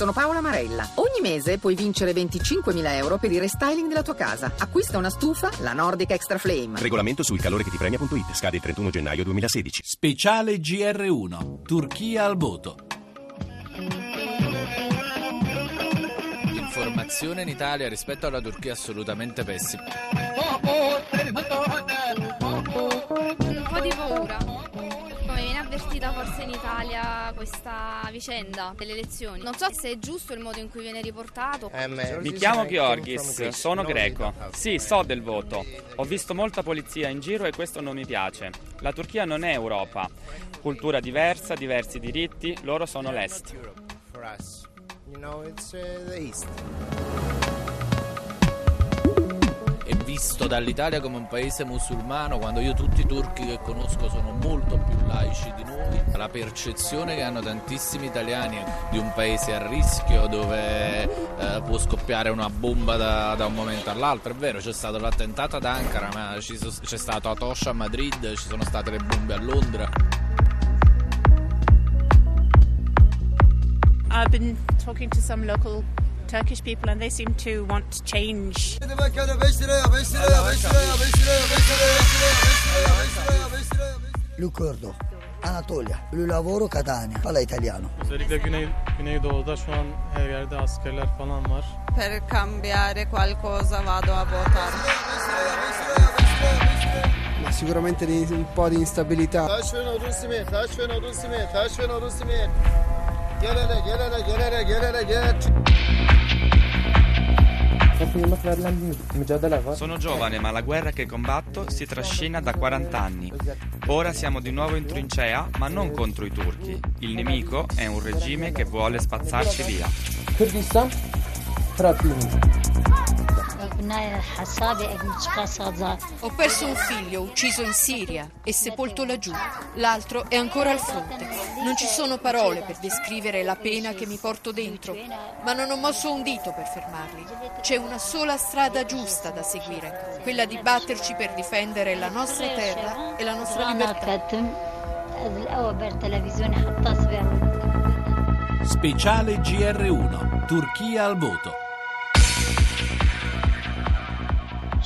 Sono Paola Marella. Ogni mese puoi vincere 25.000 euro per il restyling della tua casa. Acquista una stufa, la Nordic Extra Flame. Regolamento sul calore che ti premia.it. Scade il 31 gennaio 2016. Speciale GR1. Turchia al voto. L'informazione in Italia rispetto alla Turchia è assolutamente pessima. Un po' di paura. Avvertita forse in Italia questa vicenda delle elezioni? Non so se è giusto il modo in cui viene riportato. Mi chiamo Georgis, sono greco. Sì, so del voto. Ho visto molta polizia in giro e questo non mi piace. La Turchia non è Europa. Cultura diversa, diversi diritti, loro sono l'Est. È visto dall'Italia come un paese musulmano quando io tutti i turchi che conosco sono molto più laici di noi. La percezione che hanno tantissimi italiani di un paese a rischio dove eh, può scoppiare una bomba da, da un momento all'altro. È vero, c'è stato l'attentato ad Ankara, ma c'è stato a Toscia a Madrid, ci sono state le bombe a Londra. I've been talking to some local Turkish people and they seem to want change. Lui Kurdo, Anatolia. Lui lavoro Catania. Valla italiano. Özellikle Güney, Güneydoğu'da şu an her yerde askerler falan var. Per cambiare qualcosa vado a votare. Ma sicuramente di- un po' di instabilità. Sono giovane, ma la guerra che combatto si trascina da 40 anni. Ora siamo di nuovo in trincea, ma non contro i turchi. Il nemico è un regime che vuole spazzarci via. Ho perso un figlio ucciso in Siria e sepolto laggiù. L'altro è ancora al fronte. Non ci sono parole per descrivere la pena che mi porto dentro, ma non ho mosso un dito per fermarli. C'è una sola strada giusta da seguire, quella di batterci per difendere la nostra terra e la nostra libertà. Speciale GR1. Turchia al voto.